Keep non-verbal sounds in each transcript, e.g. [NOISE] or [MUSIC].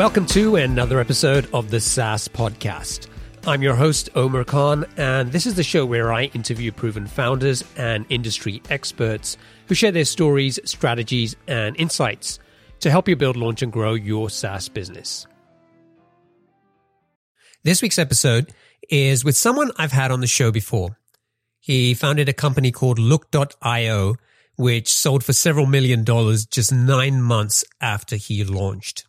Welcome to another episode of the SaaS Podcast. I'm your host, Omer Khan, and this is the show where I interview proven founders and industry experts who share their stories, strategies, and insights to help you build, launch, and grow your SaaS business. This week's episode is with someone I've had on the show before. He founded a company called Look.io, which sold for several million dollars just nine months after he launched.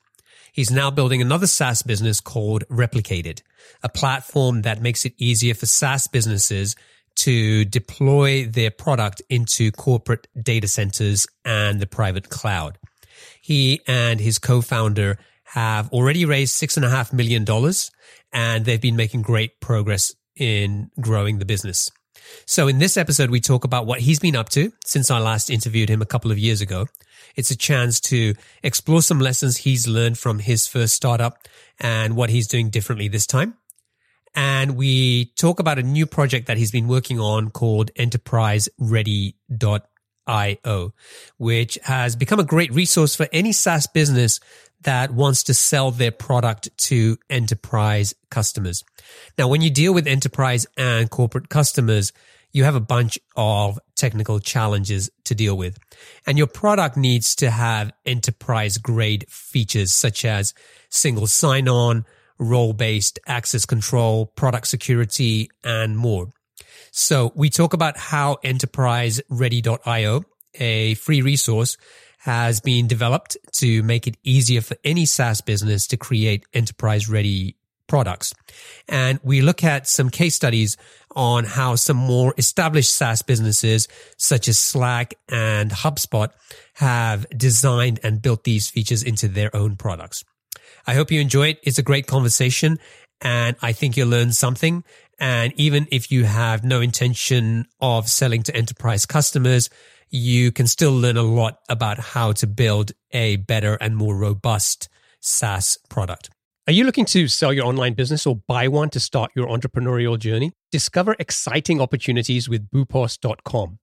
He's now building another SaaS business called Replicated, a platform that makes it easier for SaaS businesses to deploy their product into corporate data centers and the private cloud. He and his co-founder have already raised six and a half million dollars and they've been making great progress in growing the business. So in this episode, we talk about what he's been up to since I last interviewed him a couple of years ago. It's a chance to explore some lessons he's learned from his first startup and what he's doing differently this time. And we talk about a new project that he's been working on called enterpriseready.io, which has become a great resource for any SaaS business that wants to sell their product to enterprise customers. Now, when you deal with enterprise and corporate customers, you have a bunch of technical challenges to deal with. And your product needs to have enterprise grade features such as single sign on, role based access control, product security, and more. So we talk about how enterpriseready.io, a free resource, has been developed to make it easier for any SaaS business to create enterprise ready products. And we look at some case studies on how some more established SaaS businesses such as Slack and HubSpot have designed and built these features into their own products. I hope you enjoy it. It's a great conversation and I think you'll learn something. And even if you have no intention of selling to enterprise customers, you can still learn a lot about how to build a better and more robust SaaS product. Are you looking to sell your online business or buy one to start your entrepreneurial journey? Discover exciting opportunities with boopos.com.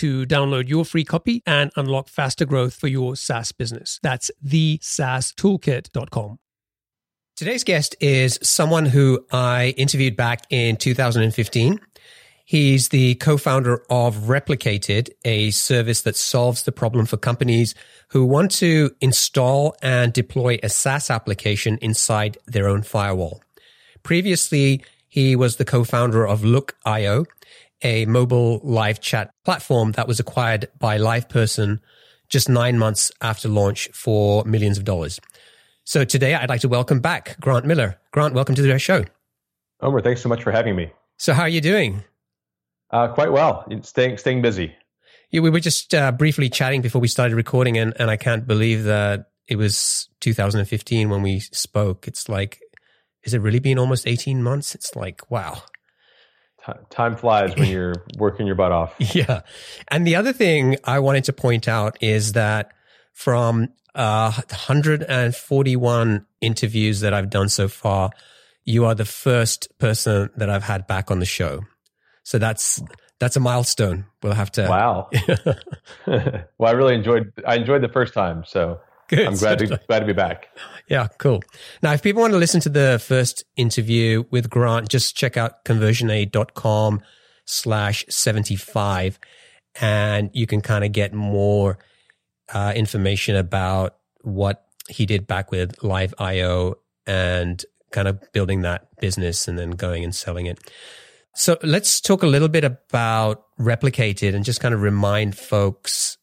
to download your free copy and unlock faster growth for your SaaS business. That's thesaastoolkit.com. Today's guest is someone who I interviewed back in 2015. He's the co-founder of Replicated, a service that solves the problem for companies who want to install and deploy a SaaS application inside their own firewall. Previously, he was the co-founder of Look.io, a mobile live chat platform that was acquired by LivePerson just nine months after launch for millions of dollars. So today I'd like to welcome back Grant Miller. Grant, welcome to the show. Omer, thanks so much for having me. So how are you doing? Uh, quite well. Staying staying busy. Yeah, we were just uh, briefly chatting before we started recording, and, and I can't believe that it was 2015 when we spoke. It's like, has it really been almost 18 months? It's like, wow. Time flies when you're [LAUGHS] working your butt off. Yeah. And the other thing I wanted to point out is that from uh, 141 interviews that I've done so far, you are the first person that I've had back on the show. So that's that's a milestone. We'll have to. Wow. [LAUGHS] [LAUGHS] well, I really enjoyed. I enjoyed the first time, so Good. I'm glad to [LAUGHS] glad to be back. Yeah, cool. Now, if people want to listen to the first interview with Grant, just check out conversionaid.com slash 75 and you can kind of get more uh, information about what he did back with Live IO and kind of building that business and then going and selling it. So let's talk a little bit about Replicated and just kind of remind folks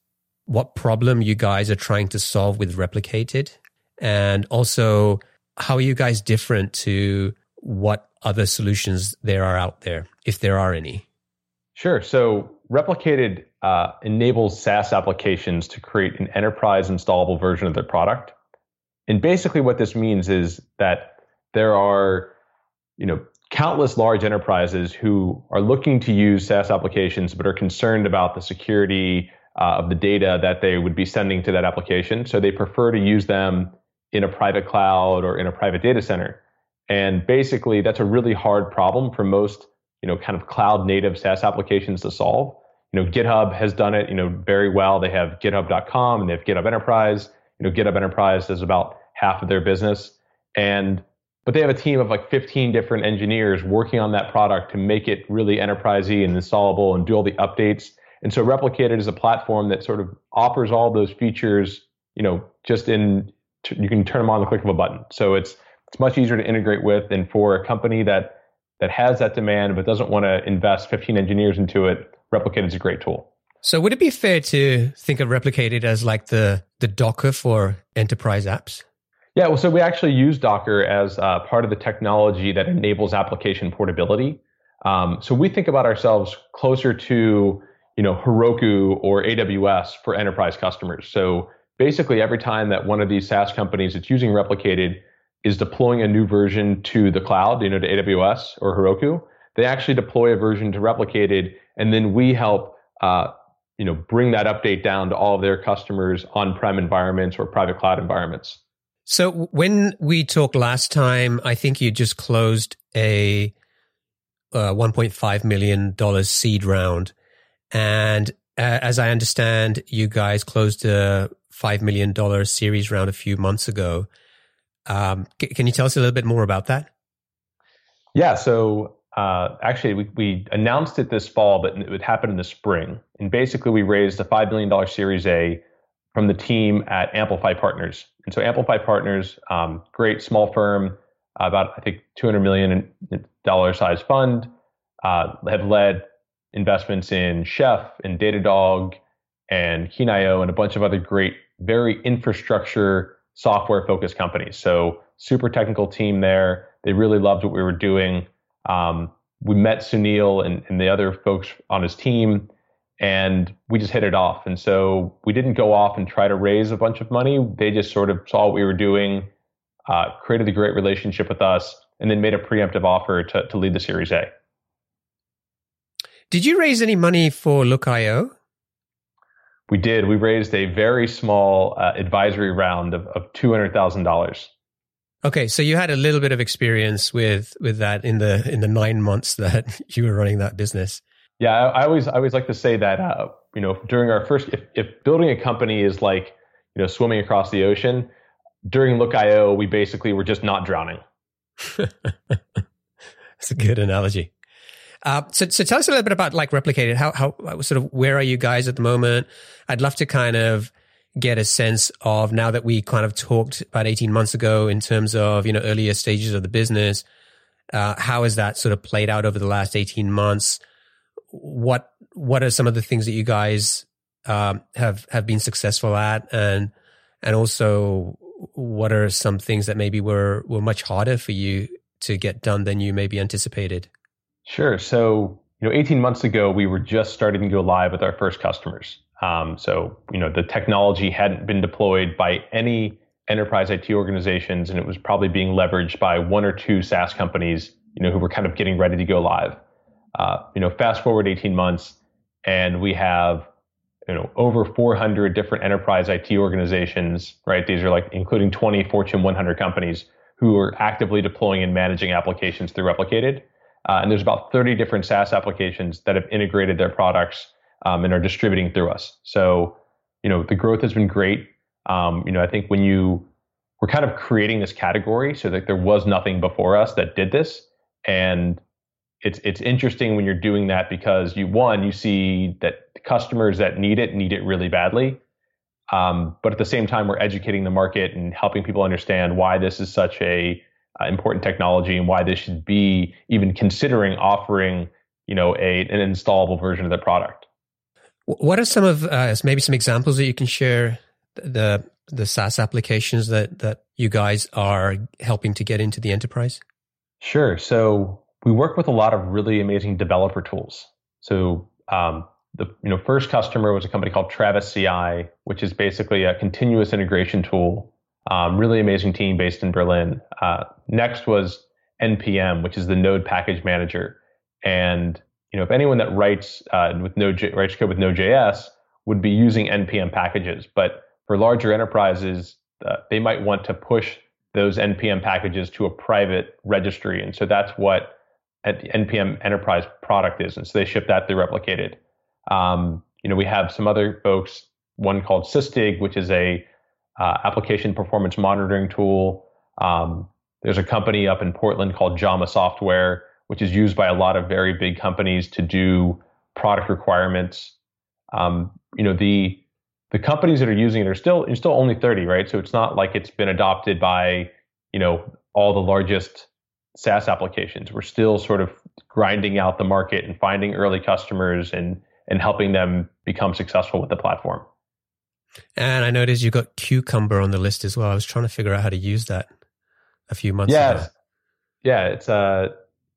what problem you guys are trying to solve with Replicated and also how are you guys different to what other solutions there are out there, if there are any? Sure. So Replicated uh, enables SaaS applications to create an enterprise installable version of their product. And basically, what this means is that there are, you know, countless large enterprises who are looking to use SaaS applications but are concerned about the security uh, of the data that they would be sending to that application. So they prefer to use them in a private cloud or in a private data center. And basically, that's a really hard problem for most, you know, kind of cloud native SaaS applications to solve. You know, GitHub has done it, you know, very well. They have GitHub.com and they have GitHub Enterprise. You know, GitHub Enterprise is about half of their business. And but they have a team of like 15 different engineers working on that product to make it really enterprisey and installable and do all the updates. And so Replicated is a platform that sort of offers all those features, you know, just in you can turn them on the click of a button. So it's it's much easier to integrate with and for a company that that has that demand but doesn't want to invest 15 engineers into it, Replicated is a great tool. So would it be fair to think of Replicated as like the the Docker for enterprise apps? Yeah, well, so we actually use Docker as uh, part of the technology that enables application portability. Um, so we think about ourselves closer to, you know, Heroku or AWS for enterprise customers. So basically, every time that one of these SaaS companies that's using Replicated is deploying a new version to the cloud, you know, to AWS or Heroku, they actually deploy a version to Replicated, and then we help, uh, you know, bring that update down to all of their customers' on-prem environments or private cloud environments. So when we talked last time, I think you just closed a uh, 1.5 million dollars seed round, and uh, as I understand, you guys closed a five million dollar series round a few months ago. Um, can you tell us a little bit more about that? Yeah. So uh, actually, we, we announced it this fall, but it would happen in the spring. And basically, we raised a five million dollar Series A from the team at Amplify Partners. And so Amplify Partners, um, great small firm, about I think 200 million dollar size fund, uh, have led investments in Chef and Datadog and Keen.io and a bunch of other great, very infrastructure software focused companies. So super technical team there. They really loved what we were doing. Um, we met Sunil and, and the other folks on his team and we just hit it off. And so we didn't go off and try to raise a bunch of money. They just sort of saw what we were doing, uh, created a great relationship with us, and then made a preemptive offer to, to lead the Series A. Did you raise any money for Look.io? We did. We raised a very small uh, advisory round of, of two hundred thousand dollars. Okay, so you had a little bit of experience with with that in the in the nine months that [LAUGHS] you were running that business. Yeah, I, I always I always like to say that uh, you know during our first if, if building a company is like you know swimming across the ocean, during Look.io we basically were just not drowning. [LAUGHS] That's a good analogy. Uh, so, so tell us a little bit about like replicated. How, how, sort of, where are you guys at the moment? I'd love to kind of get a sense of now that we kind of talked about 18 months ago in terms of, you know, earlier stages of the business. Uh, how has that sort of played out over the last 18 months? what what are some of the things that you guys um, have have been successful at, and and also what are some things that maybe were were much harder for you to get done than you maybe anticipated? Sure. So, you know, 18 months ago, we were just starting to go live with our first customers. Um, so, you know, the technology hadn't been deployed by any enterprise IT organizations, and it was probably being leveraged by one or two SaaS companies, you know, who were kind of getting ready to go live. Uh, you know, fast forward 18 months, and we have you know over 400 different enterprise IT organizations, right? These are like including 20 Fortune 100 companies who are actively deploying and managing applications through Replicated. Uh, and there's about 30 different SaaS applications that have integrated their products um, and are distributing through us. So, you know, the growth has been great. Um, you know, I think when you we're kind of creating this category so that there was nothing before us that did this, and it's it's interesting when you're doing that because you one you see that customers that need it need it really badly, um, but at the same time we're educating the market and helping people understand why this is such a uh, important technology and why they should be even considering offering you know a an installable version of the product. What are some of uh, maybe some examples that you can share the the SaaS applications that that you guys are helping to get into the enterprise? Sure. So we work with a lot of really amazing developer tools. So um, the you know first customer was a company called Travis CI, which is basically a continuous integration tool. Um, really amazing team based in Berlin. Uh, next was npm, which is the Node package manager, and you know, if anyone that writes uh, with Node writes code with Node.js would be using npm packages, but for larger enterprises, uh, they might want to push those npm packages to a private registry, and so that's what at the npm enterprise product is, and so they ship that through Replicated. Um, you know, we have some other folks, one called Sysdig, which is a uh, application performance monitoring tool. Um, there's a company up in Portland called Jama Software which is used by a lot of very big companies to do product requirements. Um, you know, the the companies that are using it are still it's still only 30, right? So it's not like it's been adopted by, you know, all the largest SaaS applications. We're still sort of grinding out the market and finding early customers and and helping them become successful with the platform. And I noticed you got Cucumber on the list as well. I was trying to figure out how to use that a few months yeah, ago. Yeah, it's uh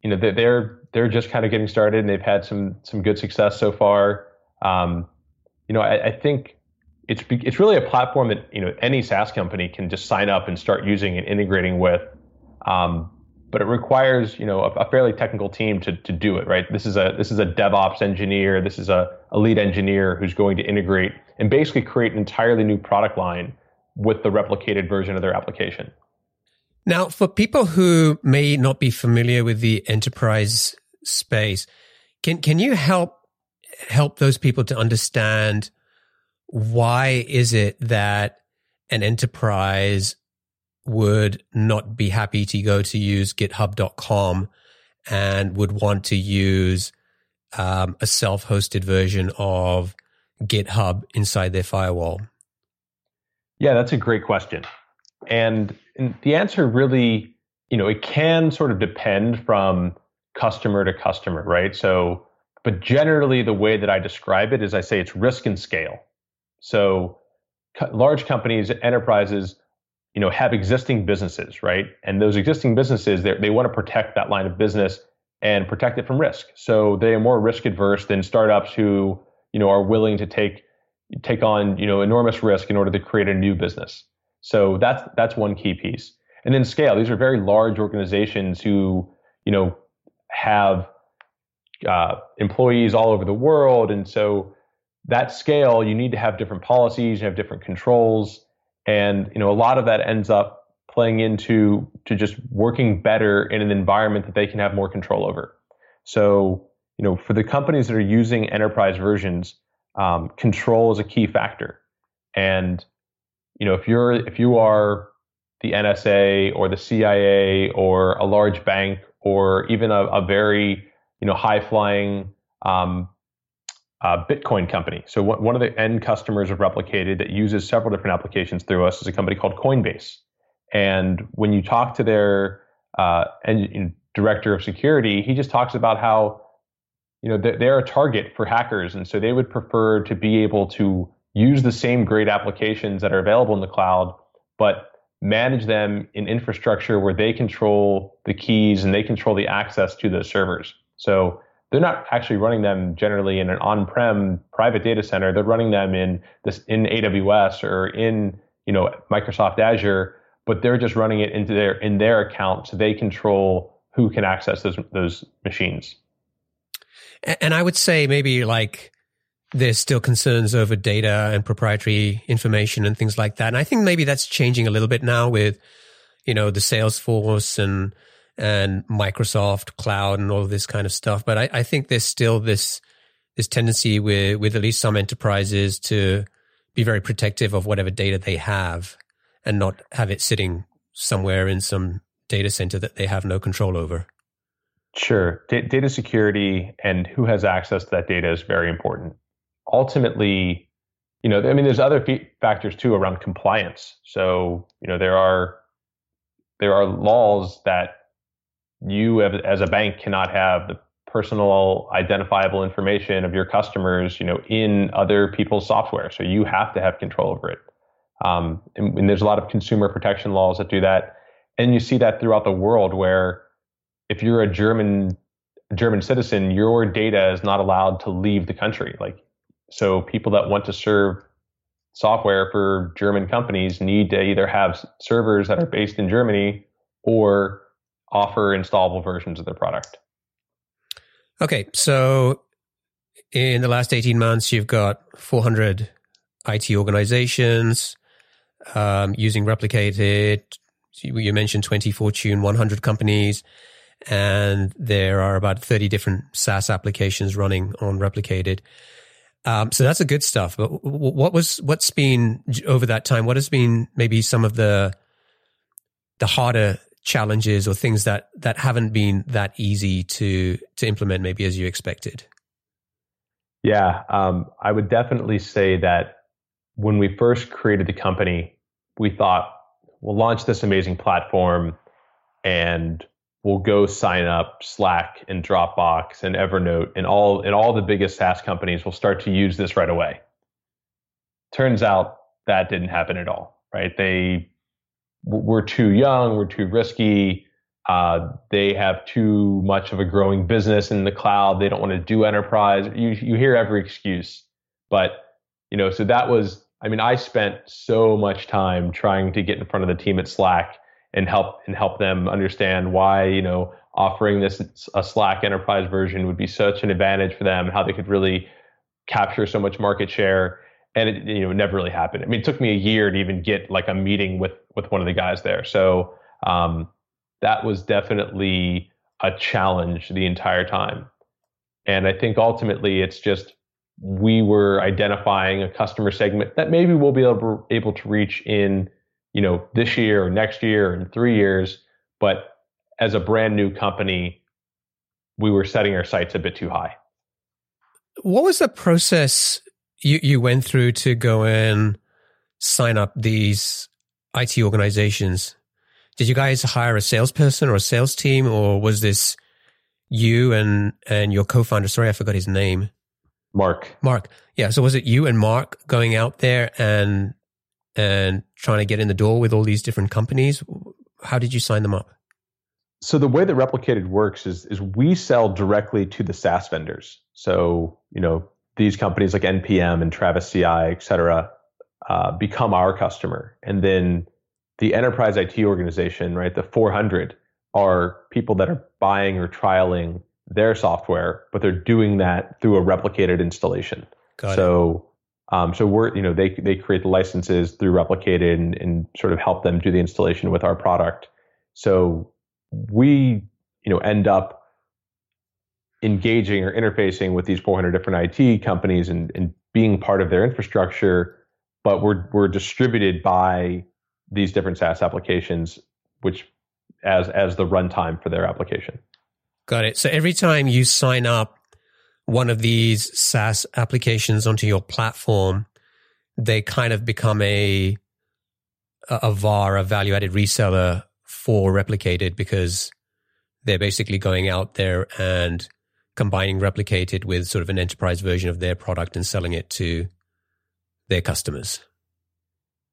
you know they're they're just kind of getting started and they've had some some good success so far. Um, you know, I, I, think it's it's really a platform that you know any SaaS company can just sign up and start using and integrating with. Um, but it requires you know a, a, fairly technical team to to do it right. This is a this is a DevOps engineer. This is a, a lead engineer who's going to integrate and basically create an entirely new product line with the replicated version of their application. Now, for people who may not be familiar with the enterprise space, can can you help help those people to understand why is it that an enterprise would not be happy to go to use github.com and would want to use um, a self-hosted version of GitHub inside their firewall? Yeah, that's a great question. And the answer really, you know, it can sort of depend from customer to customer, right? So, but generally, the way that I describe it is I say it's risk and scale. So, large companies, enterprises, you know, have existing businesses, right? And those existing businesses, they want to protect that line of business and protect it from risk. So they are more risk adverse than startups who, you know, are willing to take take on, you know, enormous risk in order to create a new business. So that's that's one key piece. And then scale. These are very large organizations who, you know, have uh, employees all over the world, and so that scale, you need to have different policies, you have different controls, and you know, a lot of that ends up playing into to just working better in an environment that they can have more control over. So, you know, for the companies that are using enterprise versions, um, control is a key factor, and you know, if you're if you are the NSA or the CIA or a large bank or even a, a very you know high flying um, uh, Bitcoin company. So one of the end customers of Replicated that uses several different applications through us is a company called Coinbase. And when you talk to their uh, and, director of security, he just talks about how you know they're a target for hackers, and so they would prefer to be able to use the same great applications that are available in the cloud, but manage them in infrastructure where they control the keys and they control the access to those servers. So they're not actually running them generally in an on-prem private data center. They're running them in this in AWS or in you know Microsoft Azure, but they're just running it into their in their account, so they control who can access those those machines. And I would say maybe like there's still concerns over data and proprietary information and things like that. And I think maybe that's changing a little bit now with, you know, the Salesforce and and Microsoft Cloud and all of this kind of stuff. But I, I think there's still this this tendency with with at least some enterprises to be very protective of whatever data they have and not have it sitting somewhere in some data center that they have no control over. Sure. D- data security and who has access to that data is very important. Ultimately, you know, I mean, there's other factors too around compliance. So, you know, there are there are laws that you as a bank cannot have the personal identifiable information of your customers, you know, in other people's software. So you have to have control over it. Um, and, and, there's a lot of consumer protection laws that do that, and you see that throughout the world where if you're a German German citizen, your data is not allowed to leave the country. Like, so people that want to serve software for German companies need to either have servers that are based in Germany or offer installable versions of their product. Okay, so in the last 18 months, you've got 400 IT organizations um, using Replicated. You mentioned 20 Fortune 100 companies, and there are about 30 different SaaS applications running on Replicated. Um, so that's the good stuff. But what was what's been over that time? What has been maybe some of the the harder challenges or things that that haven't been that easy to to implement maybe as you expected? Yeah um, i would definitely say that when we first created the company we thought we'll launch this amazing platform and we'll go sign up slack and dropbox and evernote and all and all the biggest saas companies will start to use this right away. Turns out that didn't happen at all right? They we're too young, we're too risky. Uh, they have too much of a growing business in the cloud. They don't want to do enterprise. You you hear every excuse, but you know, so that was. I mean, I spent so much time trying to get in front of the team at Slack and help and help them understand why you know offering this a Slack enterprise version would be such an advantage for them, how they could really capture so much market share and it you know never really happened. I mean, it took me a year to even get like a meeting with with one of the guys there. So um, that was definitely a challenge the entire time. And I think ultimately it's just we were identifying a customer segment that maybe we'll be able, able to reach in you know this year or next year or in three years, but as a brand new company, we were setting our sights a bit too high. What was the process you you went through to go and sign up these IT organizations? Did you guys hire a salesperson or a sales team, or was this you and and your co-founder? Sorry, I forgot his name. Marc. Marc. Yeah. So was it you and Marc going out there and and trying to get in the door with all these different companies? How did you sign them up? So the way that Replicated works is is we sell directly to the SaaS vendors. So you know these companies like npm and travis ci et cetera uh, become our customer. And then the enterprise it organization right the 400 are people that are buying or trialing their software but they're doing that through a replicated installation. Got so um, so we're you know they they create the licenses through replicated and, and sort of help them do the installation with our product. So we you know end up engaging or interfacing with these 400 different IT companies and, and being part of their infrastructure, but we're we're distributed by these different SaaS applications, which as as the runtime for their application. Got it. So every time you sign up one of these SaaS applications onto your platform, they kind of become a a VAR, a value added reseller for replicated because they're basically going out there and combining replicated with sort of an enterprise version of their product and selling it to their customers.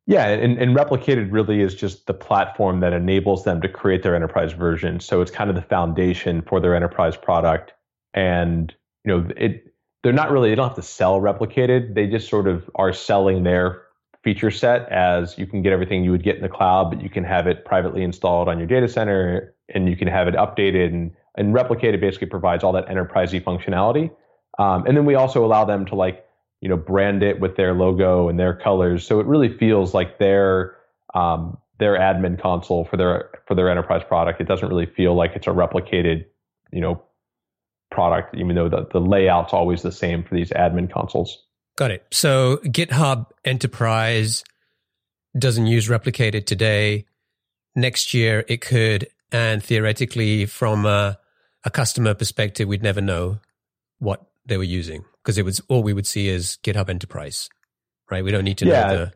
Yeah, and, and replicated really is just the platform that enables them to create their enterprise version. So it's kind of the foundation for their enterprise product. And you know, it they're not really they don't have to sell replicated. They just sort of are selling their feature set as you can get everything you would get in the cloud, but you can have it privately installed on your data center and you can have it updated and and replicated basically provides all that enterprisey functionality. Um, and then we also allow them to like you know brand it with their logo and their colors. So it really feels like their um, their admin console for their for their enterprise product. It doesn't really feel like it's a replicated you know product even though the, the layout's always the same for these admin consoles. Got it. So github enterprise doesn't use replicated today. Next year it could and theoretically from a, a customer perspective we'd never know what they were using because it was all we would see is GitHub Enterprise, right? We don't need to yeah, know the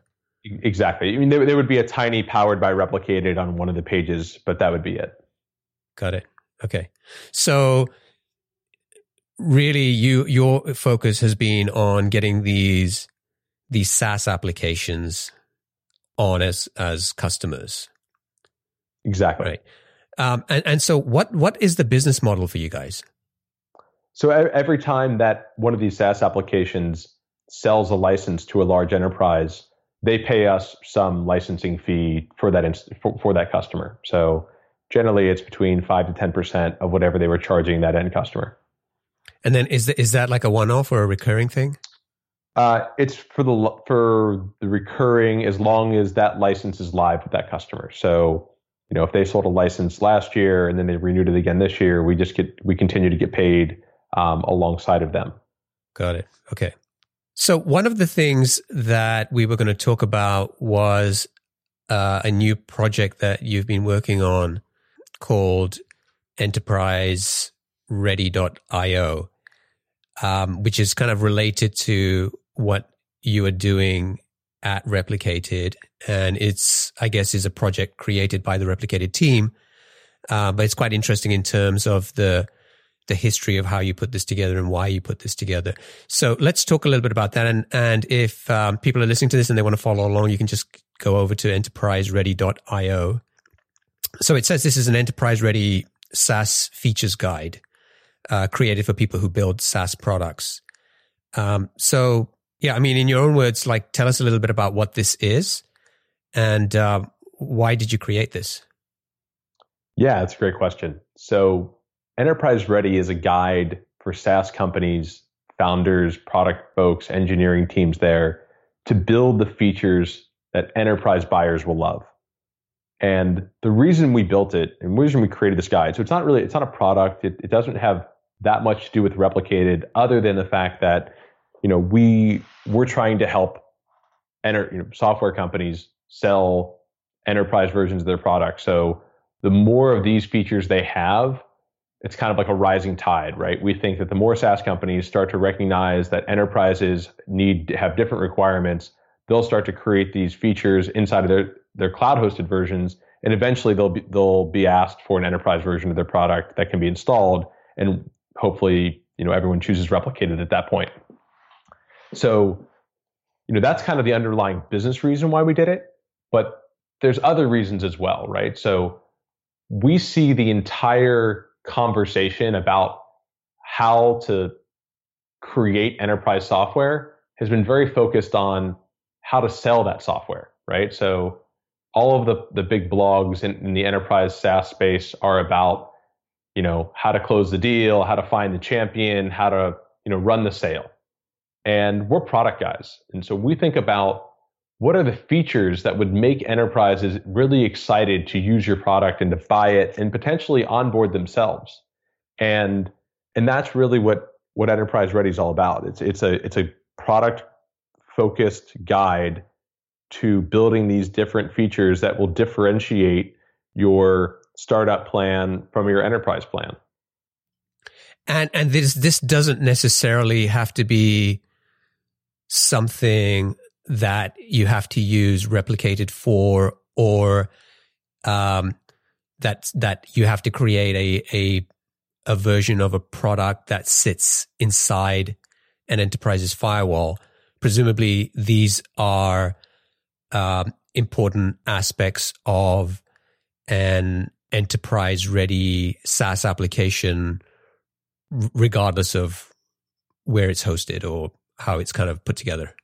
exactly. I mean, there, there would be a tiny powered by replicated on one of the pages, but that would be it. Got it. Okay, so really, you your focus has been on getting these these SaaS applications on as as customers. Exactly. Right. Um, and, and so what what is the business model for you guys? So every time that one of these SaaS applications sells a license to a large enterprise, they pay us some licensing fee for that inst- for, for that customer. So generally, it's between five to ten percent of whatever they were charging that end customer. And then is the, is that like a one off or a recurring thing? Uh, it's for the for the recurring as long as that license is live with that customer. So you know if they sold a license last year and then they renewed it again this year, we just get we continue to get paid um, alongside of them. Got it. Okay. So one of the things that we were going to talk about was uh, a new project that you've been working on called Enterprise Ready.io, um, which is kind of related to what you are doing at Replicated. And it's, I guess, is a project created by the Replicated team. Uh, but it's quite interesting in terms of the the history of how you put this together and why you put this together. So let's talk a little bit about that. And, and if um, people are listening to this and they want to follow along, you can just go over to enterpriseready.io. So it says this is an enterprise ready SaaS features guide uh, created for people who build SaaS products. Um, so yeah, I mean, in your own words, like tell us a little bit about what this is and uh, why did you create this? Yeah, that's a great question. So Enterprise Ready is a guide for SaaS companies, founders, product folks, engineering teams there to build the features that enterprise buyers will love. And the reason we built it and the reason we created this guide, so it's not really, it's not a product. It, it doesn't have that much to do with replicated other than the fact that, you know, we, we're trying to help enter, you know, software companies sell enterprise versions of their products. So the more of these features they have, it's kind of like a rising tide, right? We think that the more SaaS companies start to recognize that enterprises need to have different requirements, they'll start to create these features inside of their, their cloud hosted versions. And eventually they'll be, they'll be asked for an enterprise version of their product that can be installed. And hopefully, you know, everyone chooses replicated at that point. So, you know, that's kind of the underlying business reason why we did it. But there's other reasons as well, right? So we see the entire conversation about how to create enterprise software has been very focused on how to sell that software, right? So all of the, the big blogs in, in the enterprise SaaS space are about, you know, how to close the deal, how to find the champion, how to, you know, run the sale. And we're product guys. And so we think about what are the features that would make enterprises really excited to use your product and to buy it and potentially onboard themselves. And and that's really what what enterprise ready is all about. It's it's a it's a product focused guide to building these different features that will differentiate your startup plan from your enterprise plan. And and this this doesn't necessarily have to be something that you have to use replicated for or um, that that you have to create a, a a version of a product that sits inside an enterprise's firewall. Presumably, these are um, important aspects of an enterprise ready SaaS application, regardless of where it's hosted or how it's kind of put together.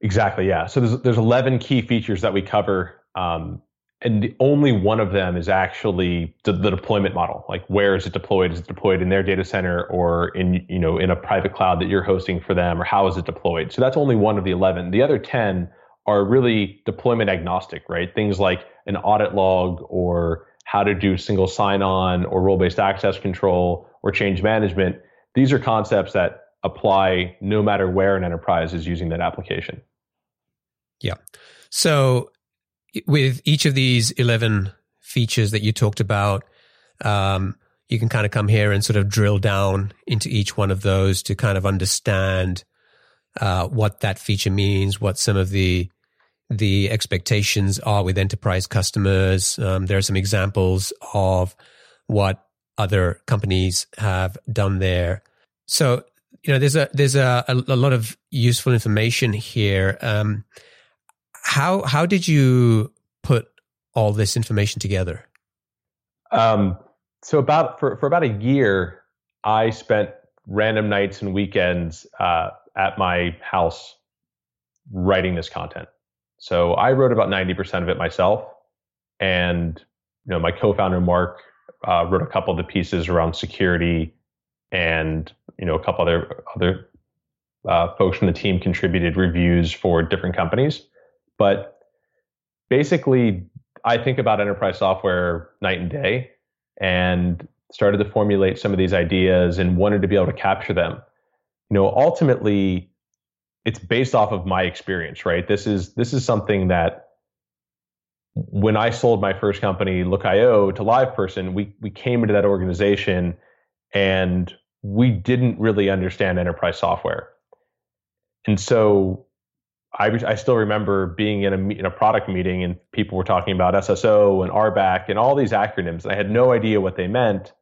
Exactly. Yeah. So there's there's 11 key features that we cover, um, and only one of them is actually the, the, deployment model. Like, where is it deployed? Is it deployed in their data center or in you know in a private cloud that you're hosting for them, or how is it deployed? So that's only one of the 11. The other 10 are really deployment agnostic, right? Things like an audit log or how to do single sign-on or role-based access control or change management. These are concepts that apply no matter where an enterprise is using that application. Yeah. So with each of these 11 features that you talked about, um, you can kind of come here and sort of drill down into each one of those to kind of understand uh, what that feature means, what some of the the expectations are with enterprise customers. Um, there are some examples of what other companies have done there. So you know, there's a there's a, a, a lot of useful information here. Um, how how did you put all this information together? Um, so about for for about a year, I spent random nights and weekends uh, at my house writing this content. So I wrote about ninety percent of it myself, and you know my co-founder Marc uh, wrote a couple of the pieces around security and you know a couple other other uh, folks from the team contributed reviews for different companies. But basically, I think about enterprise software night and day, and started to formulate some of these ideas and wanted to be able to capture them. You know, ultimately, it's based off of my experience, right? This is this is something that when I sold my first company, Look.io, to LivePerson, we we came into that organization and we didn't really understand enterprise software. And so I, I still remember being in a, in a product meeting and people were talking about SSO and RBAC and all these acronyms. And I had no idea what they meant.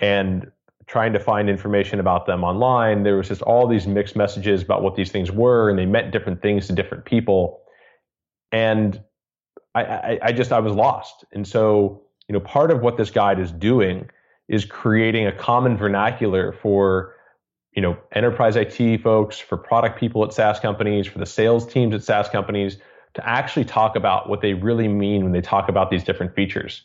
And trying to find information about them online, there was just all these mixed messages about what these things were, and they meant different things to different people. And I, I, I just I was lost. And so, you know, part of what this guide is doing is creating a common vernacular for you know enterprise IT folks, for product people at SaaS companies, for the sales teams at SaaS companies to actually talk about what they really mean when they talk about these different features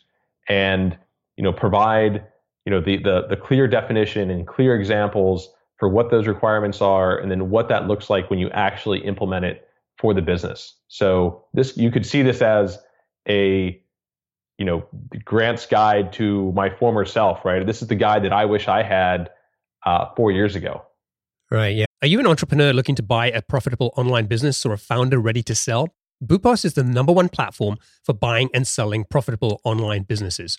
and you know provide you know the the, the clear definition and clear examples for what those requirements are and then what that looks like when you actually implement it for the business. So this you could see this as a you know, Grant's guide to my former self, right? This is the guide that I wish I had uh, four years ago. Right. Yeah. Are you an entrepreneur looking to buy a profitable online business or a founder ready to sell? Boopos is the number one platform for buying and selling profitable online businesses.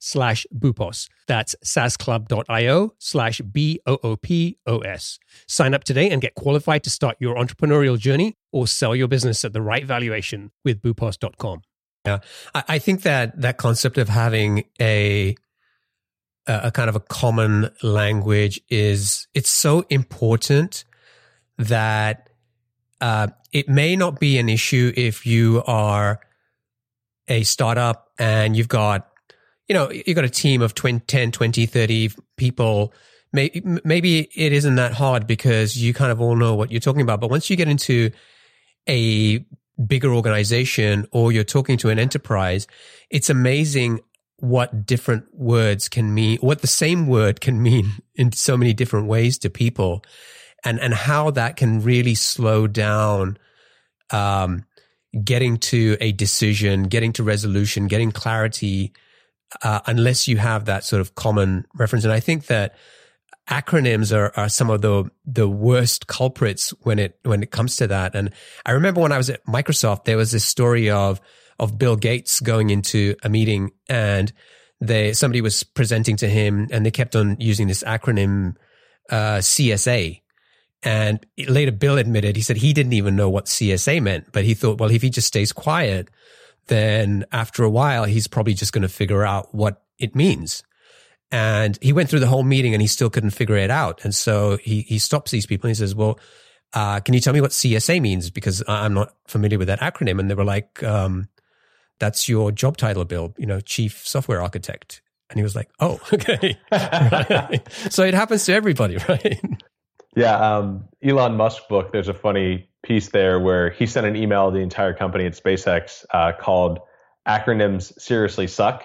slash Boopos. That's saasclub.io slash B-O-O-P-O-S. Sign up today and get qualified to start your entrepreneurial journey or sell your business at the right valuation with boopos.com. Yeah, I think that that concept of having a a kind of a common language is it's so important that uh, it may not be an issue if you are a startup and you've got you know you've got a team of 20, 10 20 30 people. Maybe, it isn't that hard because you kind of all know what you're talking about. But once you get into a bigger organization or you're talking to an enterprise it's amazing what different words can mean, what the same word can mean [LAUGHS] in so many different ways to people and, and how that can really slow down, um, getting to a decision, getting to resolution, getting clarity, uh, unless you have that sort of common reference. And I think that acronyms are, are some of the, the worst culprits when it, when it comes to that. And I remember when I was at Microsoft, there was this story of, of Bill Gates going into a meeting and they somebody was presenting to him and they kept on using this acronym uh, CSA. And later Bill admitted, he said he didn't even know what CSA meant, but he thought, well, if he just stays quiet, then after a while, he's probably just going to figure out what it means. And he went through the whole meeting and he still couldn't figure it out. And so he, he stops these people and he says, well, uh, can you tell me what CSA means? Because I'm not familiar with that acronym. And they were like, um, that's your job title, Bill, you know, chief software architect. And he was like, oh, [LAUGHS] okay. [LAUGHS] So it happens to everybody, [LAUGHS] right? Yeah. Um, Elon Musk book, there's a funny piece there where he sent an email to the entire company at SpaceX uh, called Acronyms Seriously Suck.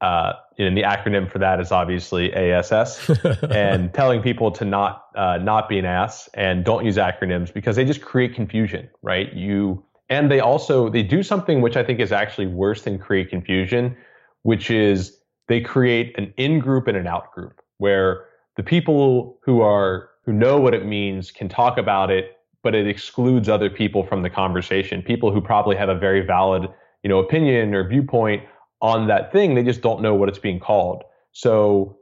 Uh, and the acronym for that is obviously ASS, [LAUGHS] and telling people to not uh, not be an ass and don't use acronyms because they just create confusion, right? You and they also they do something which I think is actually worse than create confusion, which is they create an in group and an out group where the people who are who know what it means can talk about it, but it excludes other people from the conversation. People who probably have a very valid, you know, opinion or viewpoint on that thing, they just don't know what it's being called. So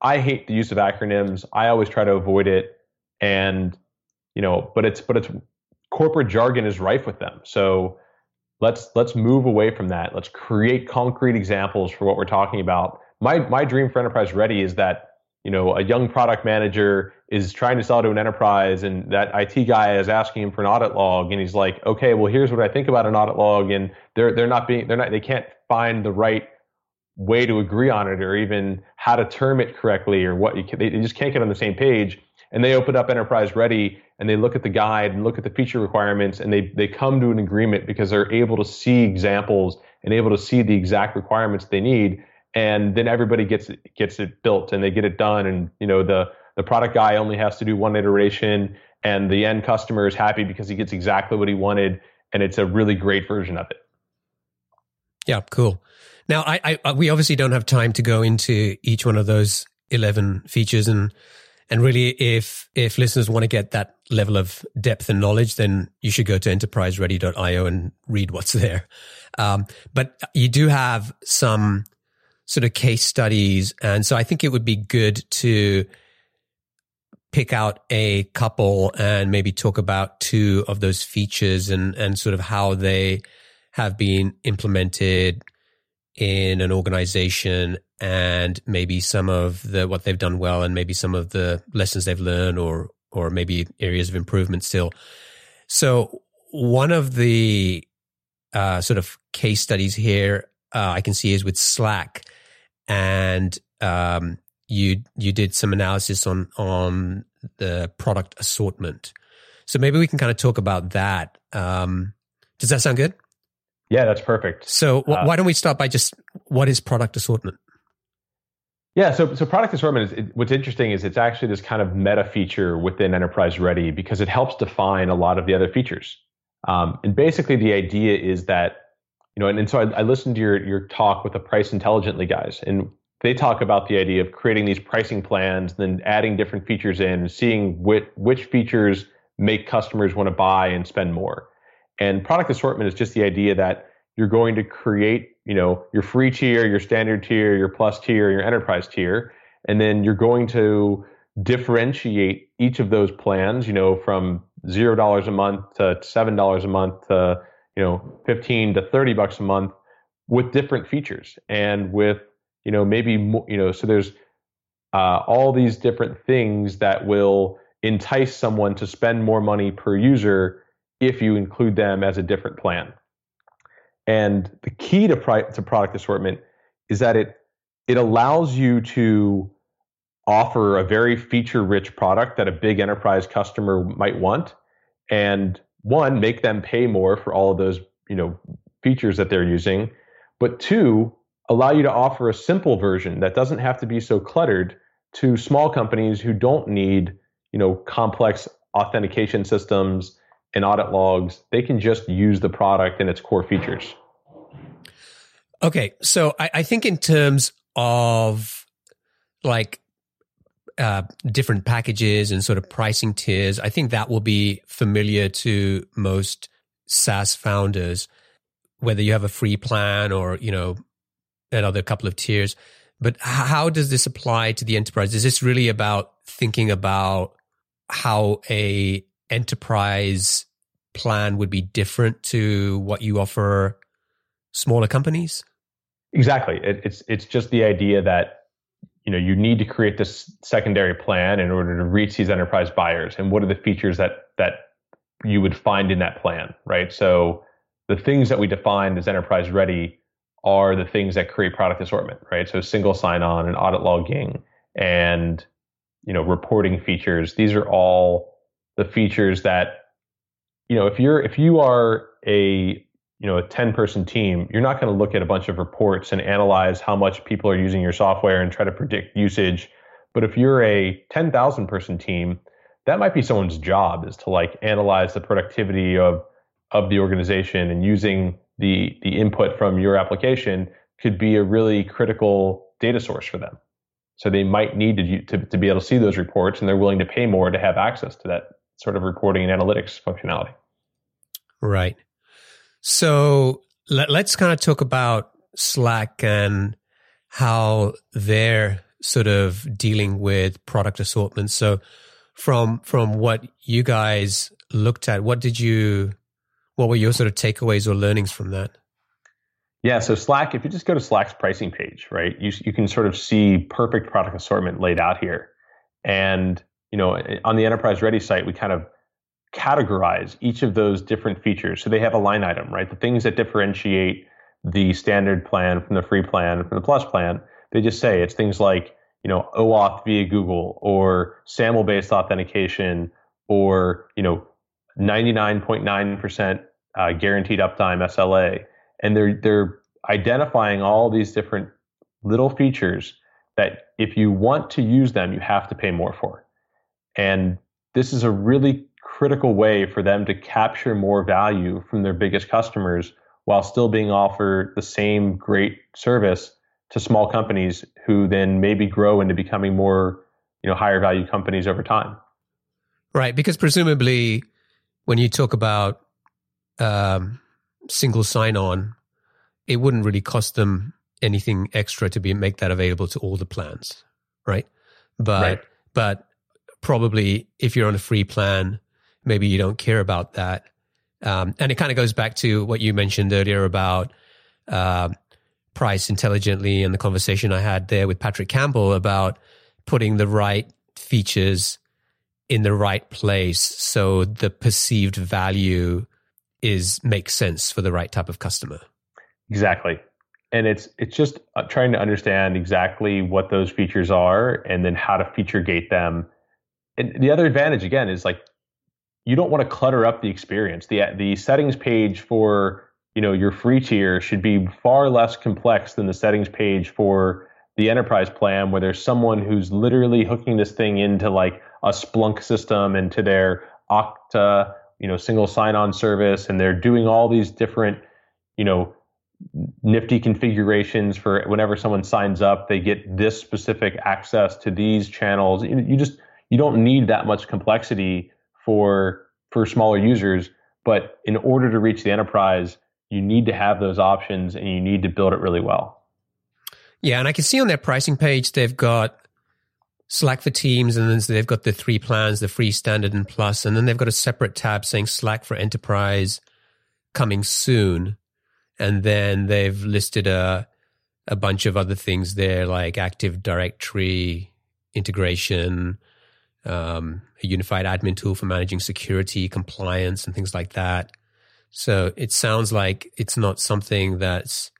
I hate the use of acronyms. I always try to avoid it. And, you know, but it's but it's corporate jargon is rife with them. So let's let's move away from that. Let's create concrete examples for what we're talking about. My my dream for enterprise ready is that you know a young product manager is trying to sell to an enterprise and that IT guy is asking him for an audit log and he's like, okay, well here's what I think about an audit log and they're they're not being they're not they can't find the right way to agree on it or even how to term it correctly or what you can, they just can't get on the same page and they open up enterprise ready and they look at the guide and look at the feature requirements and they, they come to an agreement because they're able to see examples and able to see the exact requirements they need. And then everybody gets it, gets it built and they get it done. And, you know, the, the product guy only has to do one iteration and the end customer is happy because he gets exactly what he wanted. And it's a really great version of it. Yeah, cool. Now, I, I, we obviously don't have time to go into each one of those 11 features and and really, if if listeners want to get that level of depth and knowledge, then you should go to enterpriseready.io and read what's [LAUGHS] there. Um, but you do have some sort of case studies, and so I think it would be good to pick out a couple and maybe talk about two of those features and and sort of how they have been implemented in an organization and maybe some of the what they've done well and maybe some of the lessons they've learned or or maybe areas of improvement still. So one of the uh, sort of case studies here uh, I can see is with Slack, and um, you you did some analysis on on the product assortment. So maybe we can kind of talk about that. Um, does that sound good? Yeah, that's perfect. So uh, why don't we start by just what is product assortment? Yeah, so so product assortment is it, what's interesting is it's actually this kind of meta feature within Enterprise Ready because it helps define a lot of the other features. Um, and basically, the idea is that you know, and, and so I, I listened to your your talk with the Price Intelligently guys, and they talk about the idea of creating these pricing plans, then adding different features in, seeing which which features make customers want to buy and spend more. And product assortment is just the idea that you're going to create, you know, your free tier, your standard tier, your plus tier, your enterprise tier, and then you're going to differentiate each of those plans, you know, from zero dollars a month to seven dollars a month to you know fifteen to thirty bucks a month with different features and with you know maybe more, you know so there's uh, all these different things that will entice someone to spend more money per user if you include them as a different plan. And the key to, pri- to product assortment is that it it allows you to offer a very feature rich product that a big enterprise customer might want and one make them pay more for all of those you know features that they're using but two allow you to offer a simple version that doesn't have to be so cluttered to small companies who don't need you know complex authentication systems and audit logs, they can just use the product and its core features. Okay. So I, I think in terms of like uh, different packages and sort of pricing tiers, I think that will be familiar to most SaaS founders, whether you have a free plan or, you know, another couple of tiers. But how does this apply to the enterprise? Is this really about thinking about how a enterprise plan would be different to what you offer smaller companies? Exactly. It, it's it's just the idea that you know you need to create this secondary plan in order to reach these enterprise buyers, and what are the features that that you would find in that plan, right? So the things that we defined as enterprise ready are the things that create product assortment, right? So single sign-on and audit logging and you know reporting features. These are all the features that you know if you're if you are a you know a 10 person team you're not going to look at a bunch of reports and analyze how much people are using your software and try to predict usage. But if you're a 10,000 person team that might be someone's job is to like analyze the productivity of of the organization and using the the input from your application could be a really critical data source for them. So they might need to, to, to be able to see those reports and they're willing to pay more to have access to that sort of reporting and analytics functionality. Right so let, us kind of talk about Slack and how they're sort of dealing with product assortment. So from from what you guys looked at, what did you what were your sort of takeaways or learnings from that? Yeah, so Slack, if you just go to Slack's pricing page, right, you you can sort of see perfect product assortment laid out here. And you know, on the enterprise ready site, we kind of categorize each of those different features. So they have a line item, right? The things that differentiate the standard plan from the free plan from the plus plan. They just say it's things like, you know, OAuth via Google or SAML based authentication or, you know, 99.9% uh, guaranteed uptime SLA. And they're, they're identifying all these different little features that if you want to use them, you have to pay more for. And this is a really critical way for them to capture more value from their biggest customers while still being offered the same great service to small companies who then maybe grow into becoming more you know higher value companies over time right because presumably when you talk about um, single sign on it wouldn't really cost them anything extra to be make that available to all the plans right but right. but probably if you're on a free plan maybe you don't care about that. Um, and it kind of goes back to what you mentioned earlier about uh, price intelligently and the conversation I had there with Patrick Campbell about putting the right features in the right place so the perceived value is makes sense for the right type of customer. Exactly. And it's it's just uh, trying to understand exactly what those features are and then how to feature gate them. And the other advantage again is like you don't want to clutter up the experience. The the settings page for you know your free tier should be far less complex than the settings page for the enterprise plan where there's someone who's literally hooking this thing into like a Splunk system and to their Okta, you know, single sign-on service, and they're doing all these different, you know, nifty configurations for whenever someone signs up, they get this specific access to these channels. You, you just you don't need that much complexity for for smaller users. But in order to reach the enterprise, you need to have those options and you need to build it really well. Yeah, and I can see on their pricing page they've got Slack for Teams, and then they've got the three plans: the free, standard, and plus. And then they've got a separate tab saying Slack for Enterprise coming soon. And then they've listed a a bunch of other things there, like Active Directory integration, um, a unified admin tool for managing security, compliance, and things like that. So it sounds like it's not something that's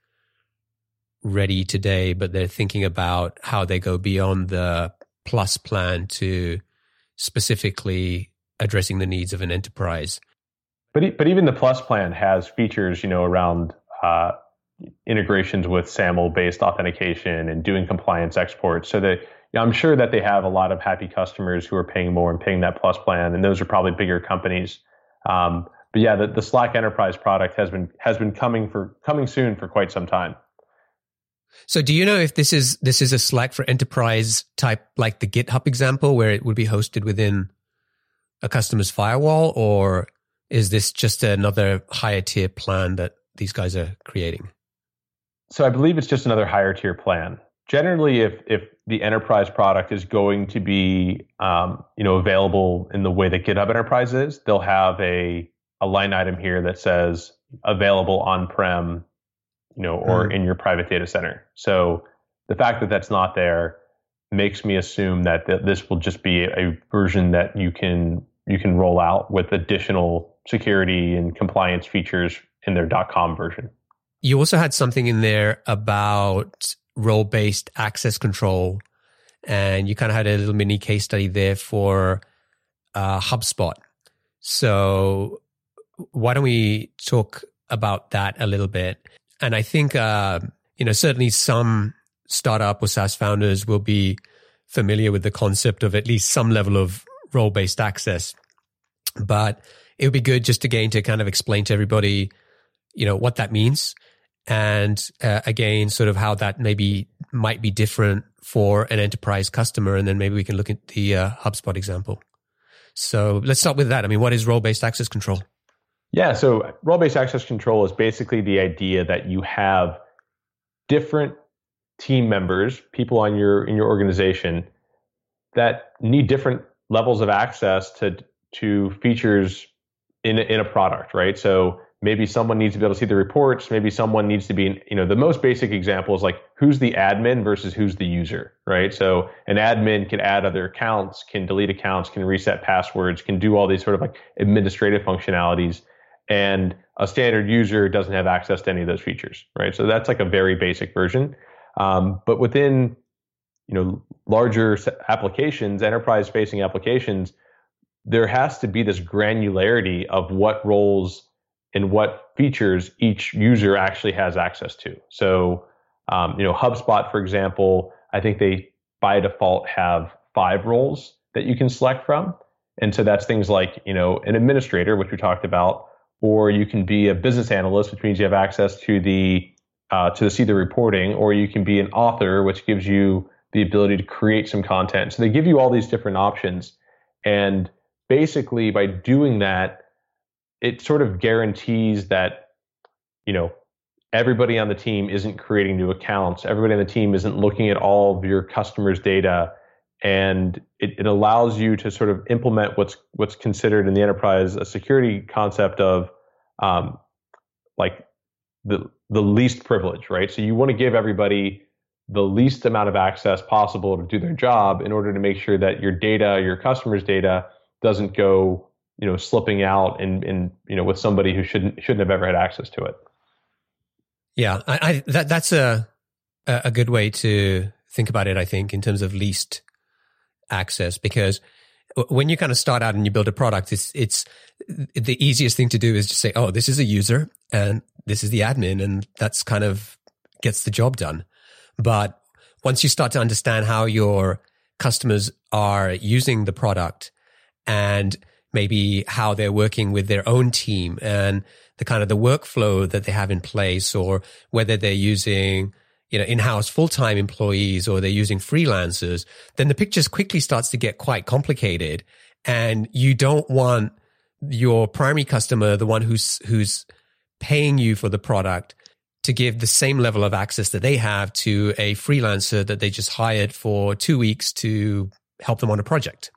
ready today, but they're thinking about how they go beyond the plus plan to specifically addressing the needs of an enterprise. But but even the plus plan has features, you know, around uh, integrations with SAML based authentication and doing compliance exports, so that I'm sure that they have a lot of happy customers who are paying more and paying that plus plan, and those are probably bigger companies. Um, but yeah, the, the Slack Enterprise product has been has been coming for coming soon for quite some time. So, do you know if this is this is a Slack for Enterprise type, like the GitHub example, where it would be hosted within a customer's firewall, or is this just another higher tier plan that these guys are creating? so I believe it's just another higher tier plan. Generally, if if the enterprise product is going to be um, you know available in the way that GitHub Enterprise is, they'll have a a line item here that says available on prem, you know, or mm. in your private data center. So the fact that that's not there makes me assume that th- this will just be a version that you can you can roll out with additional security and compliance features in their .com version. You also had something in there about role-based access control, and you kind of had a little mini case study there for uh, HubSpot. So why don't we talk about that a little bit? And I think uh, you know certainly some startup or SaaS founders will be familiar with the concept of at least some level of role based access. But it would be good just again to kind of explain to everybody, you know, what that means. And uh, again, sort of how that maybe might be different for an enterprise customer. And then maybe we can look at the uh, HubSpot example. So let's start with that. I mean, what is role based access control? Yeah, so role based access control is basically the idea that you have different team members, people on your in your organization that need different levels of access to to features in in a product, right? So maybe someone needs to be able to see the reports. Maybe someone needs to be, you know, the most basic example is like who's the admin versus who's the user, right? So an admin can add other accounts, can delete accounts, can reset passwords, can do all these sort of like administrative functionalities. And a standard user doesn't have access to any of those features, right? So that's like a very basic version. Um, but within you know larger applications, enterprise facing applications, there has to be this granularity of what roles and what features each user actually has access to. So um, you know HubSpot, for example, I think they by default have five roles that you can select from. And so that's things like, you know, an administrator, which we talked about, or you can be a business analyst, which means you have access to the uh, to see the reporting, or you can be an author, which gives you the ability to create some content. So they give you all these different options. And basically, by doing that, it sort of guarantees that, you know, everybody on the team isn't creating new accounts. Everybody on the team isn't looking at all of your customers' data. And it, it allows you to sort of implement what's what's considered in the enterprise a security concept of um, like the the least privilege, right? So you want to give everybody the least amount of access possible to do their job in order to make sure that your data, your customers' data, doesn't go, you know, slipping out and, and you know, with somebody who shouldn't shouldn't have ever had access to it. Yeah, I, I that that's a a good way to think about it. I think in terms of least access, because when you kind of start out and you build a product, it's it's the easiest thing to do is just say, "Oh, this is a user, and this is the admin, and that's kind of gets the job done. But once you start to understand how your customers are using the product and maybe how they're working with their own team and the kind of the workflow that they have in place or whether they're using you know in-house full-time employees or they're using freelancers then the picture quickly starts to get quite complicated and you don't want your primary customer the one who's who's paying you for the product to give the same level of access that they have to a freelancer that they just hired for two weeks to help them on a project.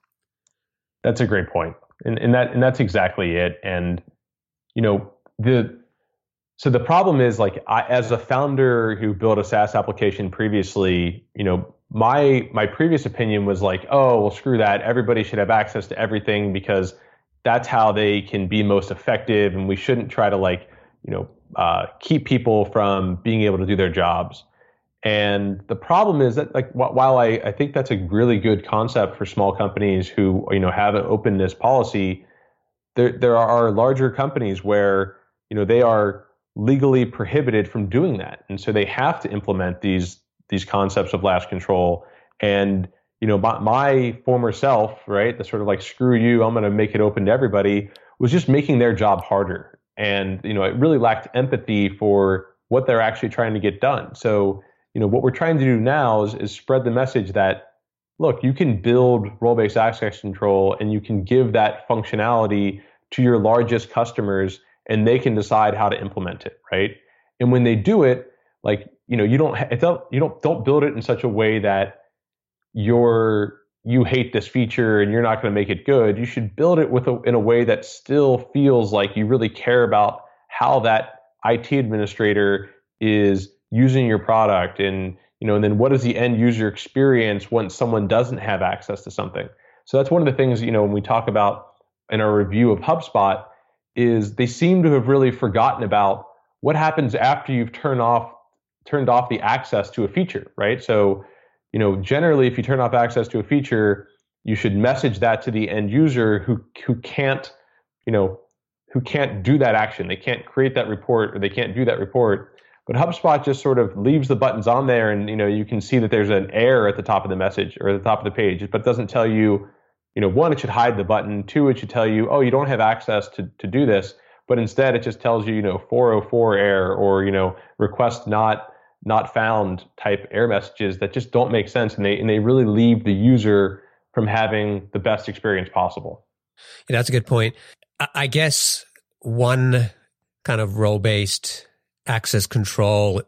That's a great point. And, and that and that's exactly it. And you know, the so the problem is like I, as a founder who built a SaaS application previously, you know, my my previous opinion was like, oh, well, screw that. Everybody should have access to everything because that's how they can be most effective, and we shouldn't try to like you know, uh, keep people from being able to do their jobs. And the problem is that, like, while I, I think that's a really good concept for small companies who, you know, have an openness policy, there there are larger companies where, you know, they are legally prohibited from doing that, and so they have to implement these these concepts of last control. And you know, my, my former self, right, the sort of like screw you, I'm going to make it open to everybody, was just making their job harder. And you know it really lacked empathy for what they're actually trying to get done. So you know what we're trying to do now is, is spread the message that look you can build role-based access control and you can give that functionality to your largest customers and they can decide how to implement it right and when they do it like you know you don't you don't don't build it in such a way that you're you hate this feature and you're not going to make it good. You should build it with a, in a way that still feels like you really care about how that IT administrator is using your product and you know and then what is the end user experience once someone doesn't have access to something. So that's one of the things you know when we talk about in our review of HubSpot is they seem to have really forgotten about what happens after you've turned off turned off the access to a feature, right? So you know, generally, if you turn off access to a feature, you should message that to the end user who who can't, you know, who can't do that action. They can't create that report or they can't do that report. But HubSpot just sort of leaves the buttons on there, and you know, you can see that there's an error at the top of the message or at the top of the page, but it doesn't tell you, you know, one, it should hide the button. Two, it should tell you, oh, you don't have access to to do this. But instead, it just tells you, you know, 404 error or you know, request not not found type error messages that just don't make sense and they and they really leave the user from having the best experience possible. Yeah, that's a good point. I guess one kind of role based access control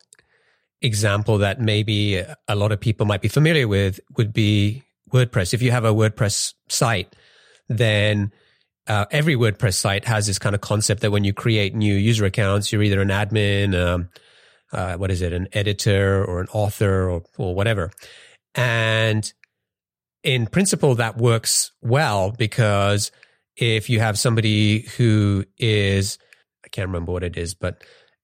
example that maybe a lot of people might be familiar with would be WordPress. If you have a WordPress site, then uh, every WordPress site has this kind of concept that when you create new user accounts, you're either an admin, um, uh, what is it, an editor or an author or, or whatever. And in principle, that works well because if you have somebody who is, I can't remember what it is, but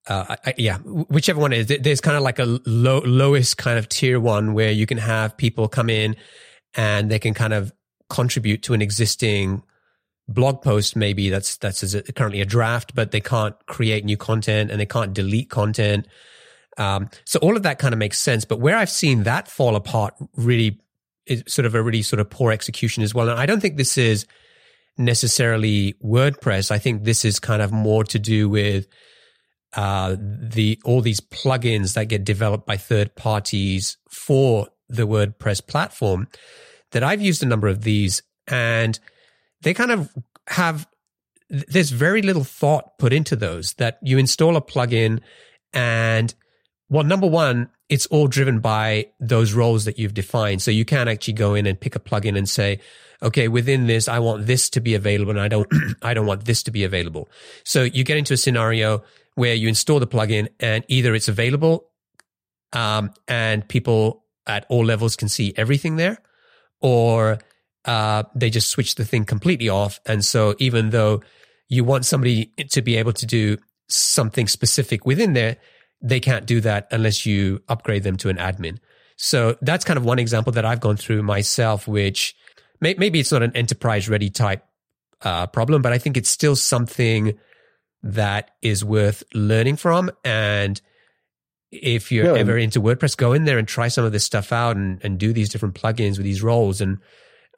uh, I, yeah, whichever one is, there's kind of like a low, lowest kind of tier one where you can have people come in and they can kind of contribute to an existing blog post maybe that's that's currently a draft but they can't create new content and they can't delete content um, so all of that kind of makes sense. But where I've seen that fall apart really is sort of a really sort of poor execution as well. And I don't think this is necessarily WordPress. I think this is kind of more to do with uh, the all these plugins that get developed by third parties for the WordPress platform. That I've used a number of these, and they kind of have. There's very little thought put into those. That you install a plugin, and well, number one, it's all driven by those roles that you've defined. So you can actually go in and pick a plugin and say, okay, within this, I want this to be available and I don't, [CLEARS THROAT] I don't want this to be available. So you get into a scenario where you install the plugin and either it's available, um, and people at all levels can see everything there or, uh, they just switch the thing completely off. And so even though you want somebody to be able to do something specific within there, they can't do that unless you upgrade them to an admin. So that's kind of one example that I've gone through myself, which may, maybe it's not an enterprise ready type uh, problem, but I think it's still something that is worth learning from. And if you're yeah. ever into WordPress, go in there and try some of this stuff out and, and do these different plugins with these roles. And,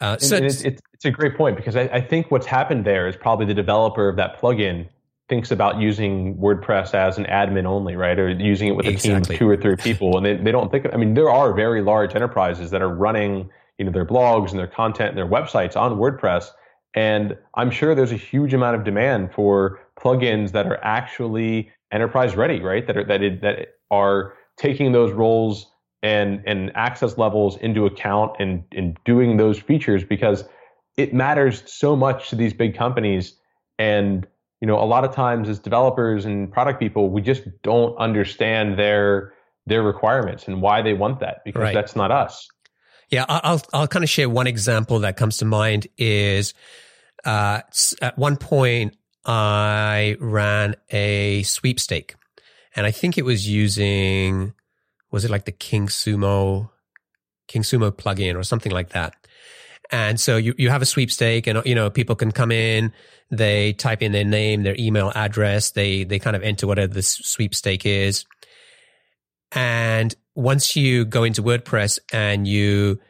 uh, so and it's, it's, it's, a great point because I, I think what's happened there is probably the developer of that plugin thinks about using WordPress as an admin only, right? Or using it with a exactly. team of two or three people. And they, they don't think, I mean, there are very large enterprises that are running, you know, their blogs and their content and their websites on WordPress. And I'm sure there's a huge amount of demand for plugins that are actually enterprise ready, right? That are, that, it, that are taking those roles and, and access levels into account and, and doing those features because it matters so much to these big companies. And you know, a lot of times as developers and product people, we just don't understand their their requirements and why they want that because right. that's not us. Yeah, I'll I'll kind of share one example that comes to mind is uh, at one point I ran a sweepstake, and I think it was using was it like the King Sumo King Sumo plugin or something like that. And so you, you have a sweepstake and, you know, people can come in, they type in their name, their email address, they, they kind of enter whatever the sweepstake is. And once you go into WordPress and you,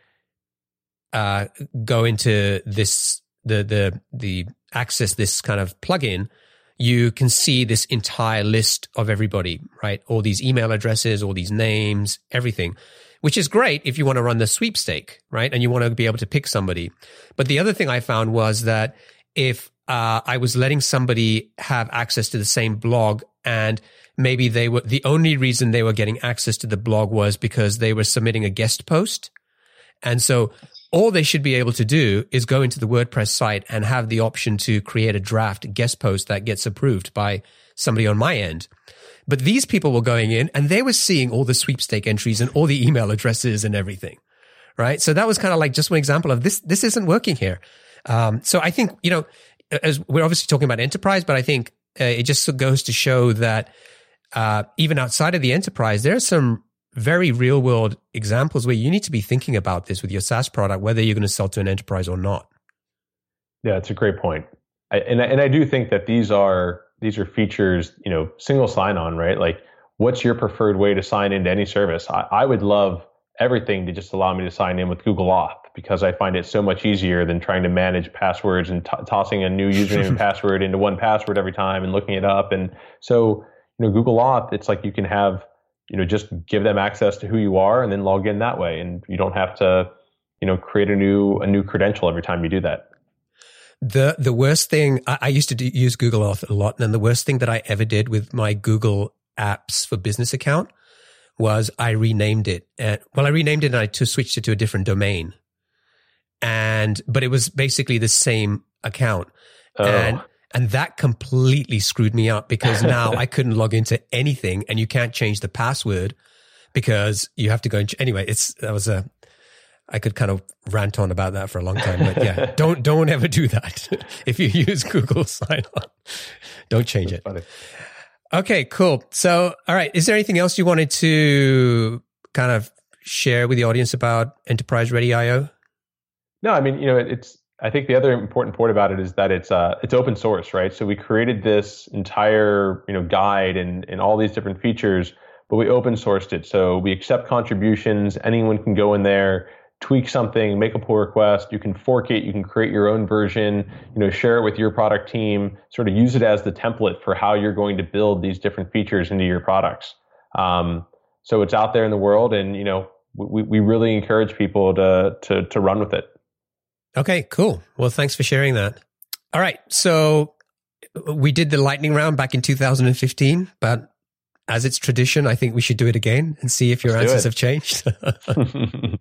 uh, go into this, the, the, the access this kind of plugin, you can see this entire list of everybody, right? All these email addresses, all these names, everything which is great if you want to run the sweepstake, right? And you want to be able to pick somebody. But the other thing I found was that if uh, I was letting somebody have access to the same blog and maybe they were the only reason they were getting access to the blog was because they were submitting a guest post. And so all they should be able to do is go into the WordPress site and have the option to create a draft guest post that gets approved by somebody on my end. But these people were going in and they were seeing all the sweepstake entries and all the email addresses and everything. Right. So that was kind of like just one example of this, this isn't working here. Um, so I think, you know, as we're obviously talking about enterprise, but I think uh, it just goes to show that uh, even outside of the enterprise, there are some very real world examples where you need to be thinking about this with your SaaS product, whether you're going to sell to an enterprise or not. Yeah, it's a great point. I, and and I do think that these are these are features, you know, single sign on, right? Like, what's your preferred way to sign into any service? I, I would love everything to just allow me to sign in with Google Auth because I find it so much easier than trying to manage passwords and t- tossing a new username and [LAUGHS] password into one password every time and looking it up. And so, you know, Google Auth, it's like you can have, you know, just give them access to who you are and then log in that way, and you don't have to, you know, create a new a new credential every time you do that. The the worst thing I, I used to do, use Google Auth a lot, and then the worst thing that I ever did with my Google Apps for Business account was I renamed it. And, well, I renamed it and I to switched it to a different domain and but it was basically the same account. Oh. And and that completely screwed me up because [LAUGHS] now I couldn't log into anything and you can't change the password because you have to go and anyway, it's that was a I could kind of rant on about that for a long time, but yeah, [LAUGHS] don't don't ever do that. [LAUGHS] if you use Google Sign On, don't change That's it. Funny. Okay, cool. So, all right, is there anything else you wanted to kind of share with the audience about Enterprise Ready IO? No, I mean, you know, it's. I think the other important point about it is that it's uh, it's open source, right? So we created this entire you know guide and and all these different features, but we open sourced it. So we accept contributions. Anyone can go in there, tweak something, make a pull request. You can fork it. You can create your own version. You know, share it with your product team. Sort of use it as the template for how you're going to build these different features into your products. Um, so it's out there in the world, and you know, we, we really encourage people to to to run with it. Okay, cool. Well, thanks for sharing that. All right. So we did the lightning round back in 2015, but as it's tradition, I think we should do it again and see if your Let's answers have changed. [LAUGHS] [LAUGHS]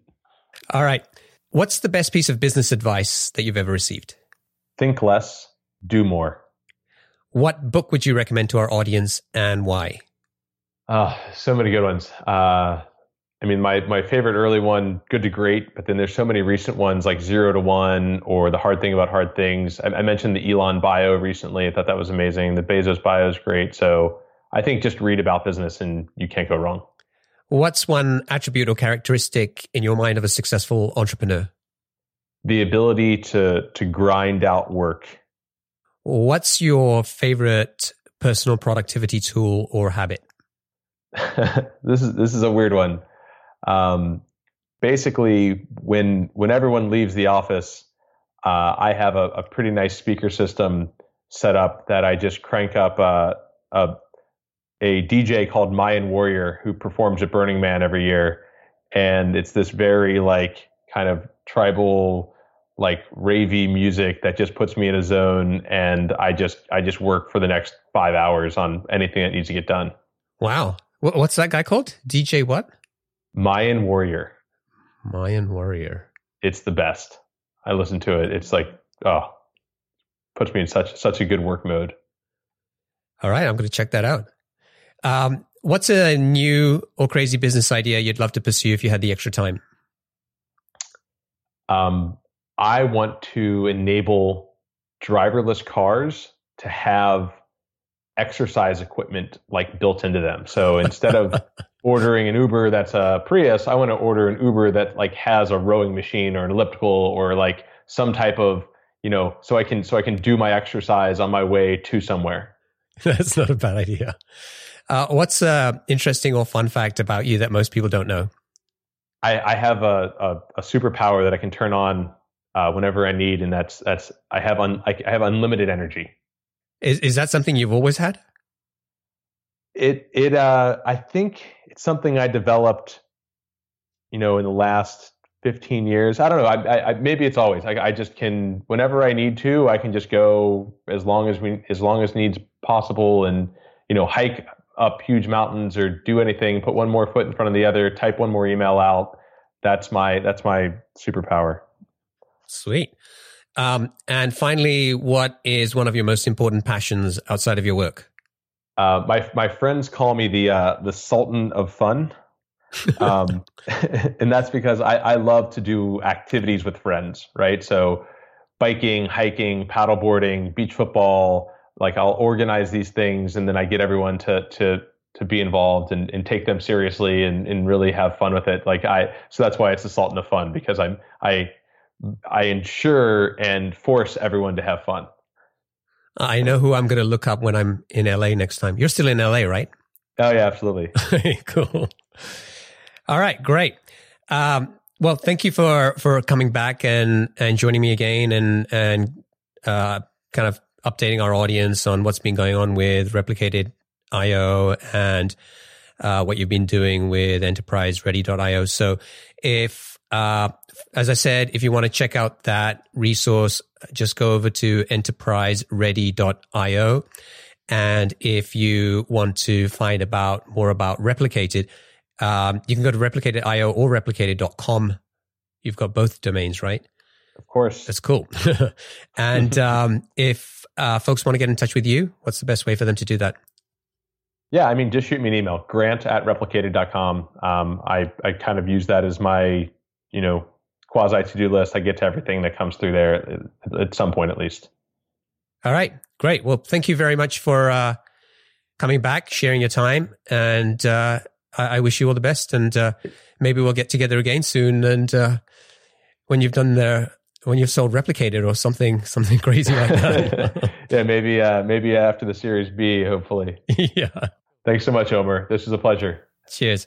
All right. What's the best piece of business advice that you've ever received? Think less, do more. What book would you recommend to our audience and why? Oh, so many good ones. Uh, I mean, my my favorite early one, Good to Great, but then there's so many recent ones like Zero to One or The Hard Thing About Hard Things. I, I mentioned the Elon bio recently. I thought that was amazing. The Bezos bio is great. So I think just read about business and you can't go wrong. What's one attribute or characteristic in your mind of a successful entrepreneur? The ability to to grind out work. What's your favorite personal productivity tool or habit? [LAUGHS] this is this is a weird one. Um, basically, when when everyone leaves the office, uh, I have a, a, pretty nice speaker system set up that I just crank up uh, a a DJ called Mayan Warrior who performs at Burning Man every year, and it's this very like kind of tribal like ravey music that just puts me in a zone and I just I just work for the next 5 hours on anything that needs to get done. Wow. What's that guy called? DJ what? Mayan Warrior. Mayan Warrior. It's the best. I listen to it. It's like, oh, puts me in such such a good work mode. All right, I'm going to check that out. Um, what's a new or crazy business idea you'd love to pursue if you had the extra time? Um, I want to enable driverless cars to have exercise equipment like built into them. So instead of [LAUGHS] ordering an Uber that's a Prius, I want to order an Uber that like has a rowing machine or an elliptical or like some type of, you know, so I can so I can do my exercise on my way to somewhere. [LAUGHS] That's not a bad idea. Uh, what's a interesting or fun fact about you that most people don't know? I, I have a, a, a, superpower that I can turn on uh, whenever I need, and that's that's I have un, I have unlimited energy. Is is that something you've always had? It it uh I think it's something I developed, you know, in the last 15 years. I don't know. I, I maybe it's always. I, I just can whenever I need to. I can just go as long as we as long as needs possible, and you know, hike up huge mountains or do anything, put one more foot in front of the other, type one more email out. That's my that's my superpower. Sweet. Um, and finally, what is one of your most important passions outside of your work? Uh, my my friends call me the uh, the Sultan of Fun, [LAUGHS] um, [LAUGHS] and that's because I, I love to do activities with friends. Right, so biking, hiking, paddleboarding, beach football. Like I'll organize these things, and then I get everyone to to to be involved and, and take them seriously and, and really have fun with it. Like I, so that's why it's the Sultan of Fun because I'm I I ensure and force everyone to have fun. I know who I'm going to look up when I'm in LA next time. You're still in LA, right? Oh yeah, absolutely. [LAUGHS] cool. All right, great. Um, well, thank you for for coming back and and joining me again and and uh, kind of updating our audience on what's been going on with replicated IO and uh, what you've been doing with enterprise ready.io. So if uh, as I said, if you want to check out that resource, just go over to enterpriseready.io. And if you want to find about more about replicated, um, you can go to replicated.io or replicated.com. You've got both domains, right? Of course. That's cool. [LAUGHS] and [LAUGHS] um, if uh, folks want to get in touch with you, what's the best way for them to do that? Yeah, I mean, just shoot me an email, grant at replicated.com. Um, I, I kind of use that as my, you know, quasi to do list. I get to everything that comes through there at some point, at least. All right, great. Well, thank you very much for uh, coming back, sharing your time, and uh, I, I, wish you all the best. And uh, maybe we'll get together again soon. And uh, when you've done the when you've sold replicated or something something [LAUGHS] crazy like that. [LAUGHS] yeah, maybe uh, maybe after the Series B, hopefully. [LAUGHS] yeah. Thanks so much, Omer. This was a pleasure. Cheers.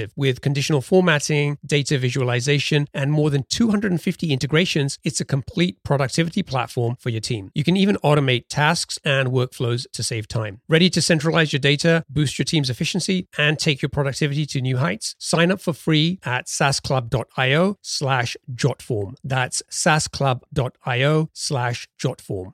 with conditional formatting, data visualization, and more than 250 integrations. It's a complete productivity platform for your team. You can even automate tasks and workflows to save time. Ready to centralize your data, boost your team's efficiency, and take your productivity to new heights? Sign up for free at saasclub.io slash jotform. That's saasclub.io slash jotform.